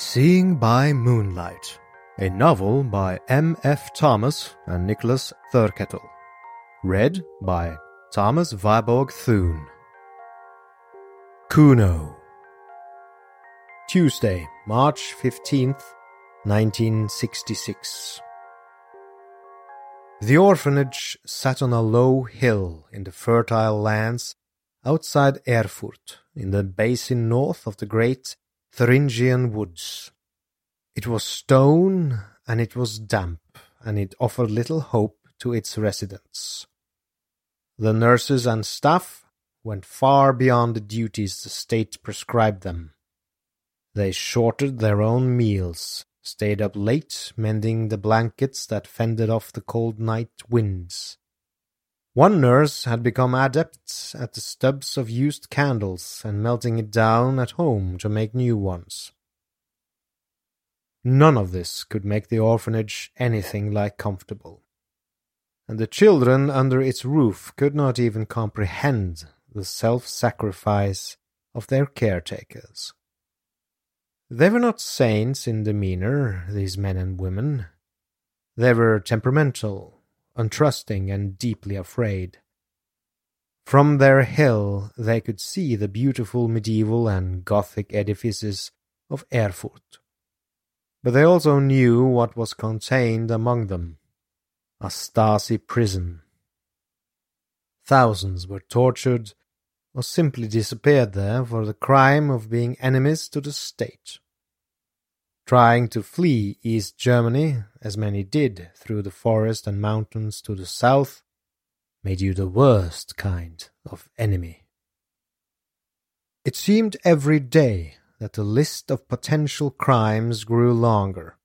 Seeing by Moonlight, a novel by M. F. Thomas and Nicholas Thurkettle. Read by Thomas Viborg Thune. Kuno. Tuesday, March 15th, 1966. The orphanage sat on a low hill in the fertile lands outside Erfurt, in the basin north of the great Thuringian woods. It was stone, and it was damp, and it offered little hope to its residents. The nurses and staff went far beyond the duties the state prescribed them. They shorted their own meals, stayed up late mending the blankets that fended off the cold night winds. One nurse had become adept at the stubs of used candles and melting it down at home to make new ones. None of this could make the orphanage anything like comfortable, and the children under its roof could not even comprehend the self-sacrifice of their caretakers. They were not saints in demeanor, these men and women. They were temperamental, untrusting, and deeply afraid. From their hill they could see the beautiful medieval and Gothic edifices of Erfurt. But they also knew what was contained among them a Stasi prison. Thousands were tortured or simply disappeared there for the crime of being enemies to the state. Trying to flee East Germany, as many did through the forest and mountains to the south, made you the worst kind of enemy. It seemed every day that the list of potential crimes grew longer.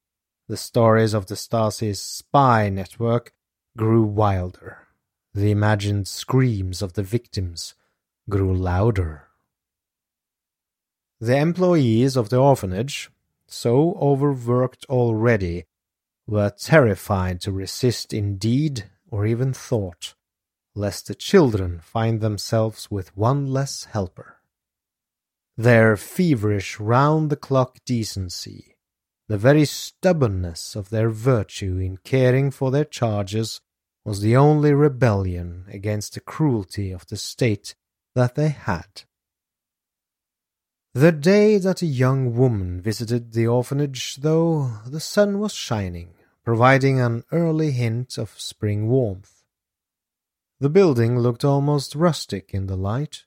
The stories of the Stasi's spy network grew wilder. The imagined screams of the victims grew louder. The employees of the orphanage, so overworked already, were terrified to resist in deed or even thought, lest the children find themselves with one less helper. Their feverish round-the-clock decency, the very stubbornness of their virtue in caring for their charges, was the only rebellion against the cruelty of the state that they had. The day that a young woman visited the orphanage, though, the sun was shining, providing an early hint of spring warmth. The building looked almost rustic in the light,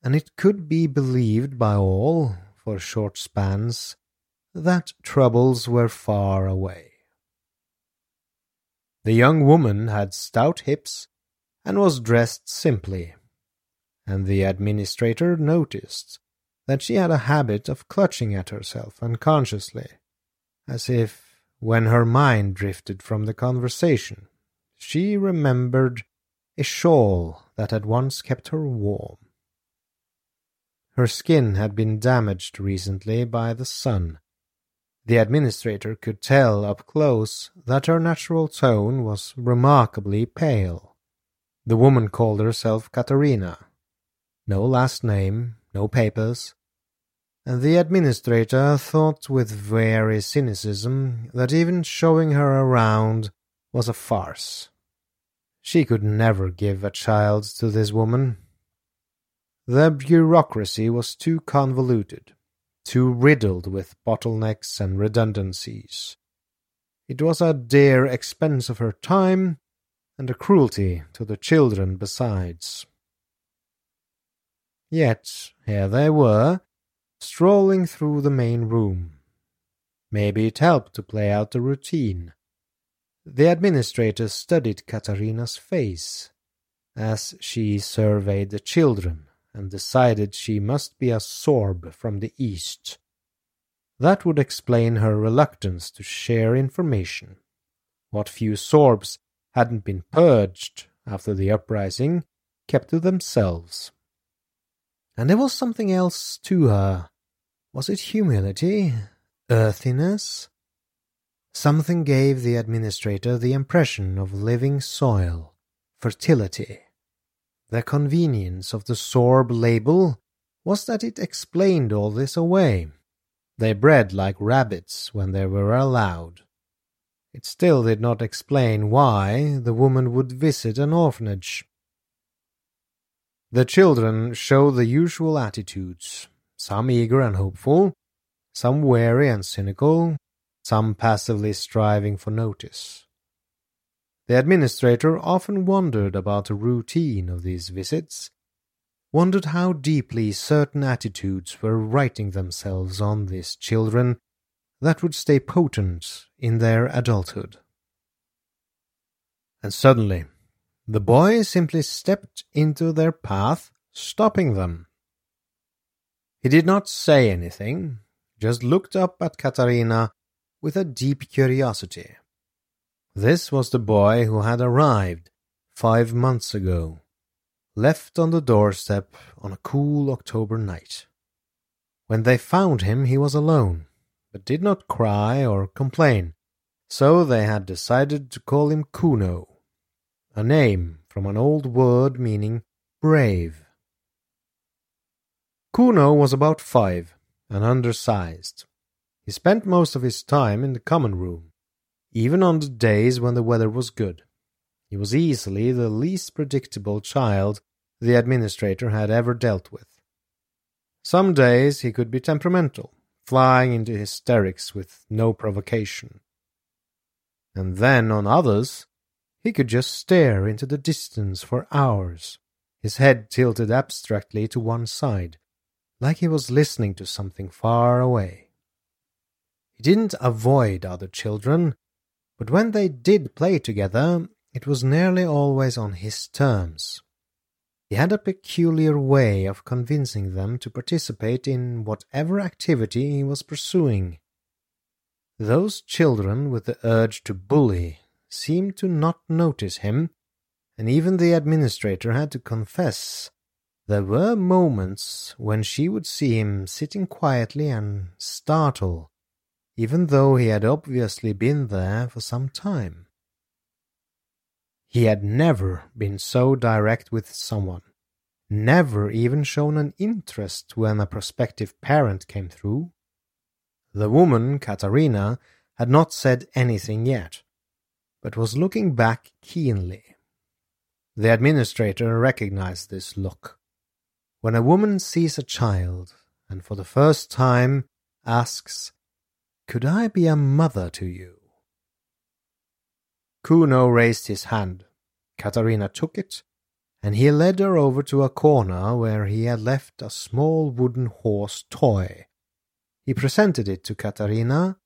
and it could be believed by all, for short spans, that troubles were far away. The young woman had stout hips and was dressed simply, and the administrator noticed that she had a habit of clutching at herself unconsciously, as if, when her mind drifted from the conversation, she remembered a shawl that had once kept her warm. Her skin had been damaged recently by the sun, the administrator could tell up close that her natural tone was remarkably pale. The woman called herself Katarina. No last name, no papers. And the administrator thought with very cynicism that even showing her around was a farce. She could never give a child to this woman. The bureaucracy was too convoluted too riddled with bottlenecks and redundancies. It was a dear expense of her time, and a cruelty to the children besides. Yet here they were, strolling through the main room. Maybe it helped to play out the routine. The administrator studied Katarina's face as she surveyed the children and decided she must be a Sorb from the East. That would explain her reluctance to share information. What few Sorbs hadn't been purged after the uprising kept to themselves. And there was something else to her. Was it humility? Earthiness? Something gave the administrator the impression of living soil, fertility. The convenience of the Sorb label was that it explained all this away. They bred like rabbits when they were allowed. It still did not explain why the woman would visit an orphanage. The children show the usual attitudes, some eager and hopeful, some wary and cynical, some passively striving for notice. The administrator often wondered about the routine of these visits, wondered how deeply certain attitudes were writing themselves on these children that would stay potent in their adulthood. And suddenly, the boy simply stepped into their path, stopping them. He did not say anything, just looked up at Katarina with a deep curiosity. This was the boy who had arrived five months ago, left on the doorstep on a cool October night. When they found him, he was alone, but did not cry or complain, so they had decided to call him Kuno, a name from an old word meaning brave. Kuno was about five and undersized. He spent most of his time in the common room, even on the days when the weather was good. He was easily the least predictable child the administrator had ever dealt with. Some days he could be temperamental, flying into hysterics with no provocation. And then on others, he could just stare into the distance for hours, his head tilted abstractly to one side, like he was listening to something far away. He didn't avoid other children, but when they did play together, it was nearly always on his terms. He had a peculiar way of convincing them to participate in whatever activity he was pursuing. Those children with the urge to bully seemed to not notice him, and even the administrator had to confess there were moments when she would see him sitting quietly and startle, even though he had obviously been there for some time. He had never been so direct with someone, never even shown an interest when a prospective parent came through. The woman, Katarina, had not said anything yet, but was looking back keenly. The administrator recognized this look. When a woman sees a child and for the first time asks, Could I be a mother to you? Kuno raised his hand. Katarina took it, and he led her over to a corner where he had left a small wooden horse toy. He presented it to Katarina,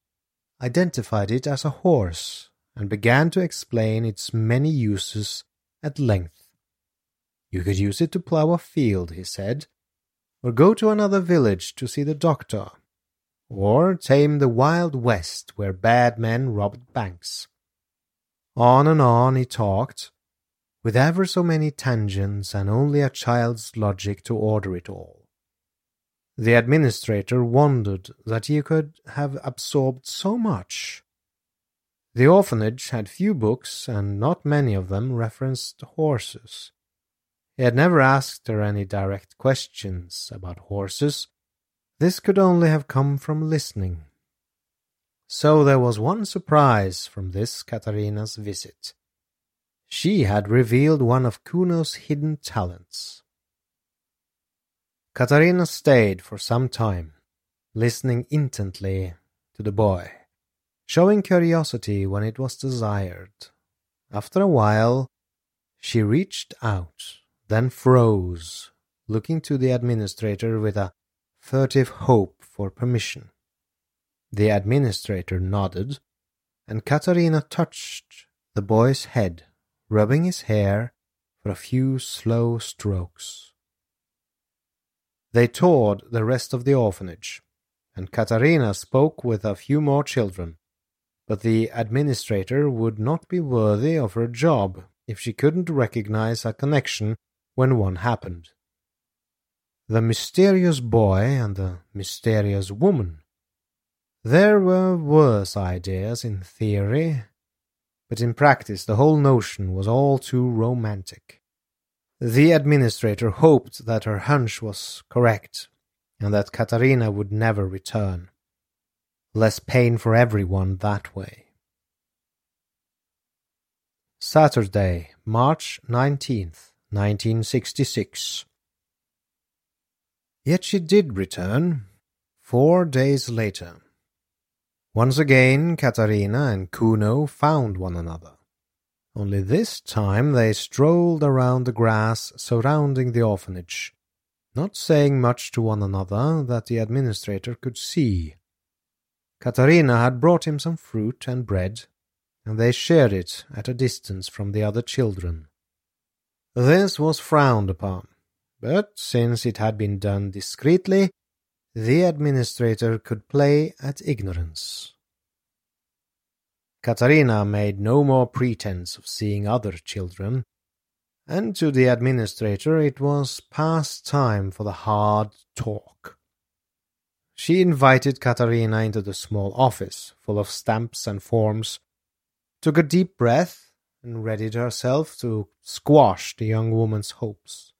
identified it as a horse, and began to explain its many uses at length. You could use it to plough a field, he said, or go to another village to see the doctor, or tame the Wild West where bad men robbed banks. On and on he talked, with ever so many tangents and only a child's logic to order it all. The administrator wondered that he could have absorbed so much. The orphanage had few books, and not many of them referenced horses. He had never asked her any direct questions about horses. This could only have come from listening. So there was one surprise from this Katarina's visit. She had revealed one of Kuno's hidden talents. Katarina stayed for some time, listening intently to the boy, showing curiosity when it was desired. After a while, she reached out then froze, looking to the administrator with a furtive hope for permission. The administrator nodded, and Katarina touched the boy's head, rubbing his hair for a few slow strokes. They toured the rest of the orphanage, and Katarina spoke with a few more children, but the administrator would not be worthy of her job if she couldn't recognize a connection when one happened. The mysterious boy and the mysterious woman. There were worse ideas in theory, but in practice the whole notion was all too romantic. The administrator hoped that her hunch was correct and that Katarina would never return. Less pain for everyone that way. Saturday, March 19th, 1966. Yet she did return, four days later. Once again, Katarina and Kuno found one another. Only this time they strolled around the grass surrounding the orphanage, not saying much to one another that the administrator could see. Katarina had brought him some fruit and bread, and they shared it at a distance from the other children. This was frowned upon, but since it had been done discreetly, the administrator could play at ignorance. Katarina made no more pretense of seeing other children, and to the administrator it was past time for the hard talk. She invited Katarina into the small office, full of stamps and forms, took a deep breath, and readied herself to squash the young woman's hopes.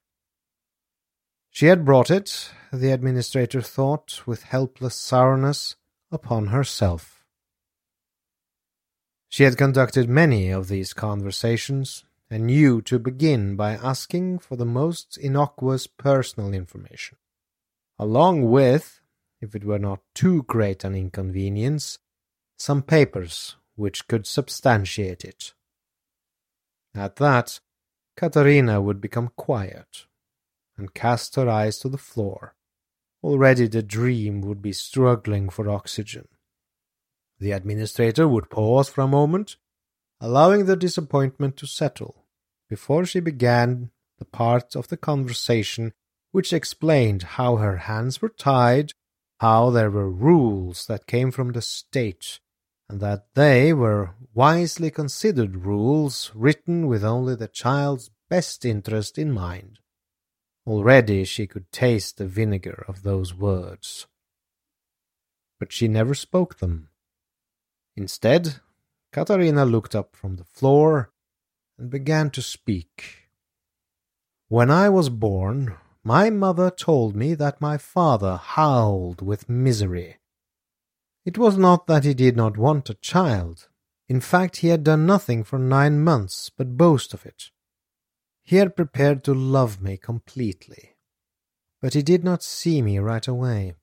She had brought it, the administrator thought, with helpless sourness, upon herself. She had conducted many of these conversations, and knew to begin by asking for the most innocuous personal information, along with, if it were not too great an inconvenience, some papers which could substantiate it. At that, Katarina would become quiet and cast her eyes to the floor. Already the dream would be struggling for oxygen. The administrator would pause for a moment, allowing the disappointment to settle, before she began the part of the conversation which explained how her hands were tied, how there were rules that came from the state, and that they were wisely considered rules written with only the child's best interest in mind. Already she could taste the vinegar of those words. But she never spoke them. Instead, Katarina looked up from the floor and began to speak. When I was born, my mother told me that my father howled with misery. It was not that he did not want a child. In fact, he had done nothing for nine months but boast of it. He had prepared to love me completely. But he did not see me right away.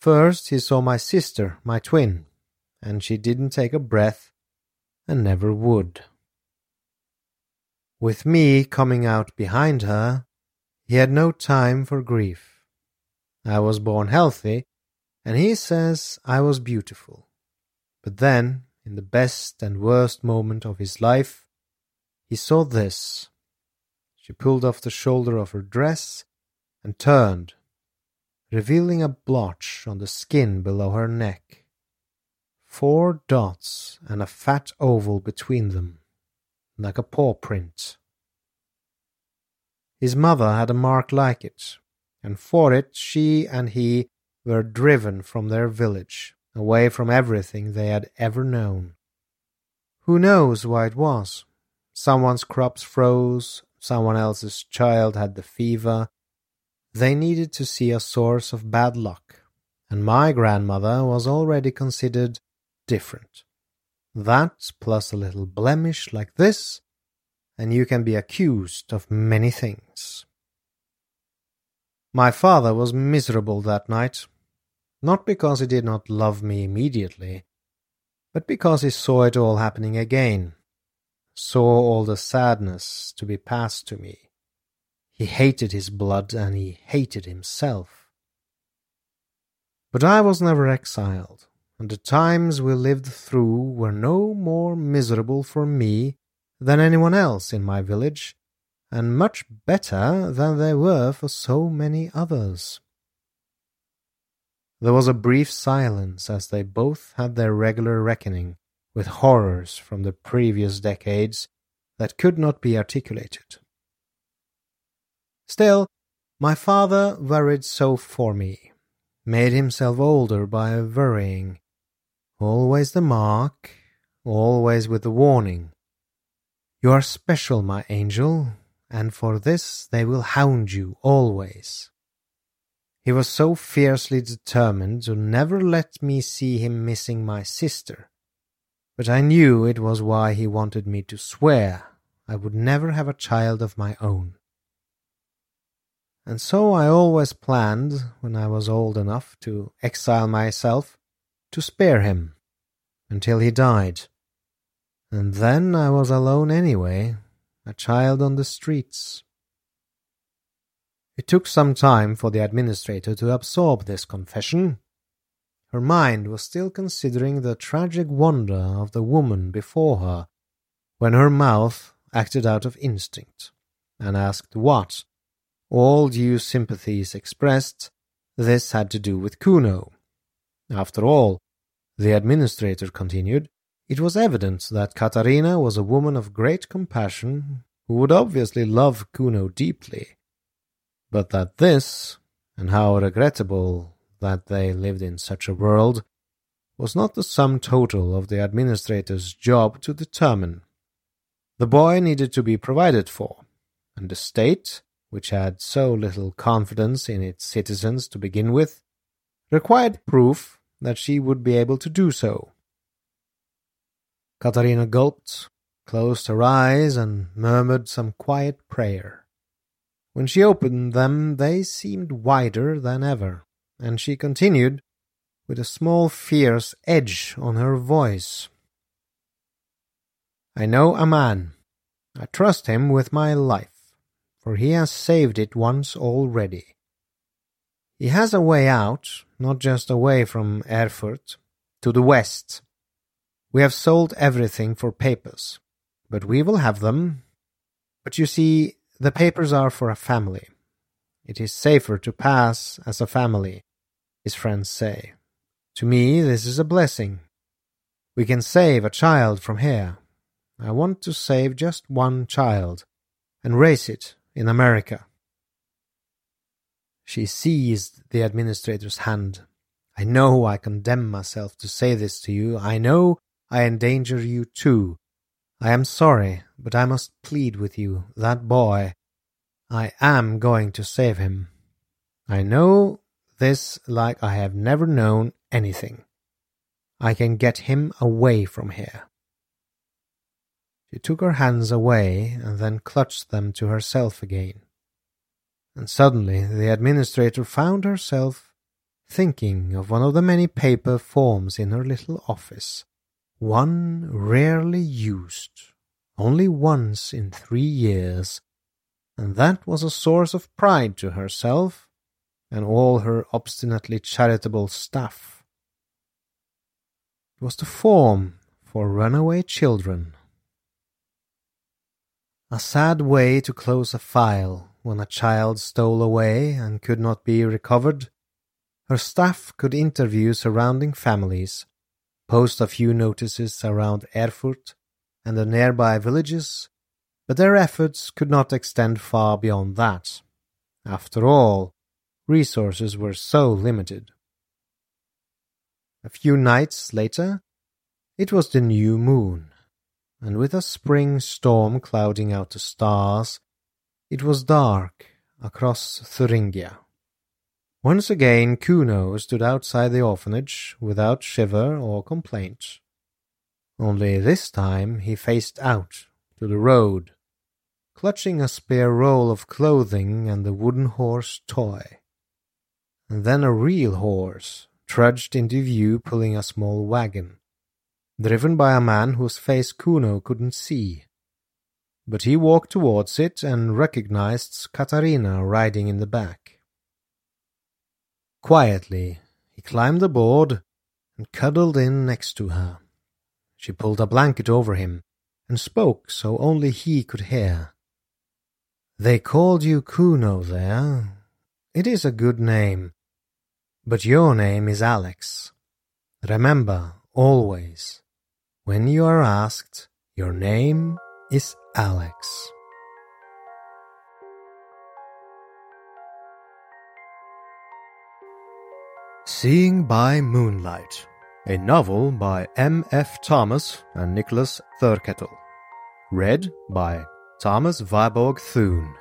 First, he saw my sister, my twin, and she didn't take a breath and never would. With me coming out behind her, he had no time for grief. I was born healthy, and he says I was beautiful. But then, in the best and worst moment of his life, he saw this. She pulled off the shoulder of her dress and turned, revealing a blotch on the skin below her neck four dots and a fat oval between them, like a paw print. His mother had a mark like it, and for it she and he were driven from their village, away from everything they had ever known. Who knows why it was? Someone's crops froze, someone else's child had the fever. They needed to see a source of bad luck, and my grandmother was already considered different. That plus a little blemish like this, and you can be accused of many things. My father was miserable that night, not because he did not love me immediately, but because he saw it all happening again, saw all the sadness to be passed to me. He hated his blood and he hated himself. But I was never exiled and the times we lived through were no more miserable for me than anyone else in my village, and much better than they were for so many others. There was a brief silence as they both had their regular reckoning with horrors from the previous decades that could not be articulated. Still, my father worried so for me, made himself older by worrying, Always the mark, always with the warning. You are special, my angel, and for this they will hound you always. He was so fiercely determined to never let me see him missing my sister. But I knew it was why he wanted me to swear I would never have a child of my own. And so I always planned, when I was old enough to exile myself, to spare him until he died. And then I was alone anyway, a child on the streets. It took some time for the administrator to absorb this confession. Her mind was still considering the tragic wonder of the woman before her when her mouth acted out of instinct and asked what, all due sympathies expressed, this had to do with Kuno. After all, the administrator continued, it was evident that Katarina was a woman of great compassion who would obviously love Kuno deeply, but that this, and how regrettable that they lived in such a world, was not the sum total of the administrator's job to determine. The boy needed to be provided for, and the state, which had so little confidence in its citizens to begin with, required proof that she would be able to do so. Katarina gulped, closed her eyes, and murmured some quiet prayer. When she opened them, they seemed wider than ever, and she continued, with a small fierce edge on her voice. I know a man. I trust him with my life, for he has saved it once already. He has a way out, not just away from Erfurt, to the west. We have sold everything for papers, but we will have them. But you see, the papers are for a family. It is safer to pass as a family, his friends say. To me, this is a blessing. We can save a child from here. I want to save just one child and raise it in America. She seized the administrator's hand. I know I condemn myself to say this to you. I know I endanger you too. I am sorry, but I must plead with you. That boy, I am going to save him. I know this like I have never known anything. I can get him away from here. She took her hands away and then clutched them to herself again. And suddenly the administrator found herself thinking of one of the many paper forms in her little office one rarely used, only once in three years, and that was a source of pride to herself and all her obstinately charitable staff. It was the form for runaway children. A sad way to close a file when a child stole away and could not be recovered. Her staff could interview surrounding families post a few notices around Erfurt and the nearby villages, but their efforts could not extend far beyond that. After all, resources were so limited. A few nights later, it was the new moon, and with a spring storm clouding out the stars, it was dark across Thuringia. Once again Kuno stood outside the orphanage without shiver or complaint. Only this time he faced out to the road, clutching a spare roll of clothing and the wooden horse toy. And then a real horse trudged into view pulling a small wagon, driven by a man whose face Kuno couldn't see. But he walked towards it and recognized Katarina riding in the back. Quietly, he climbed aboard and cuddled in next to her. She pulled a blanket over him and spoke so only he could hear. They called you Kuno there. It is a good name, but your name is Alex. Remember, always, when you are asked, your name is Alex. Seeing by Moonlight, a novel by M. F. Thomas and Nicholas Thurkettle. Read by Thomas Viborg Thune.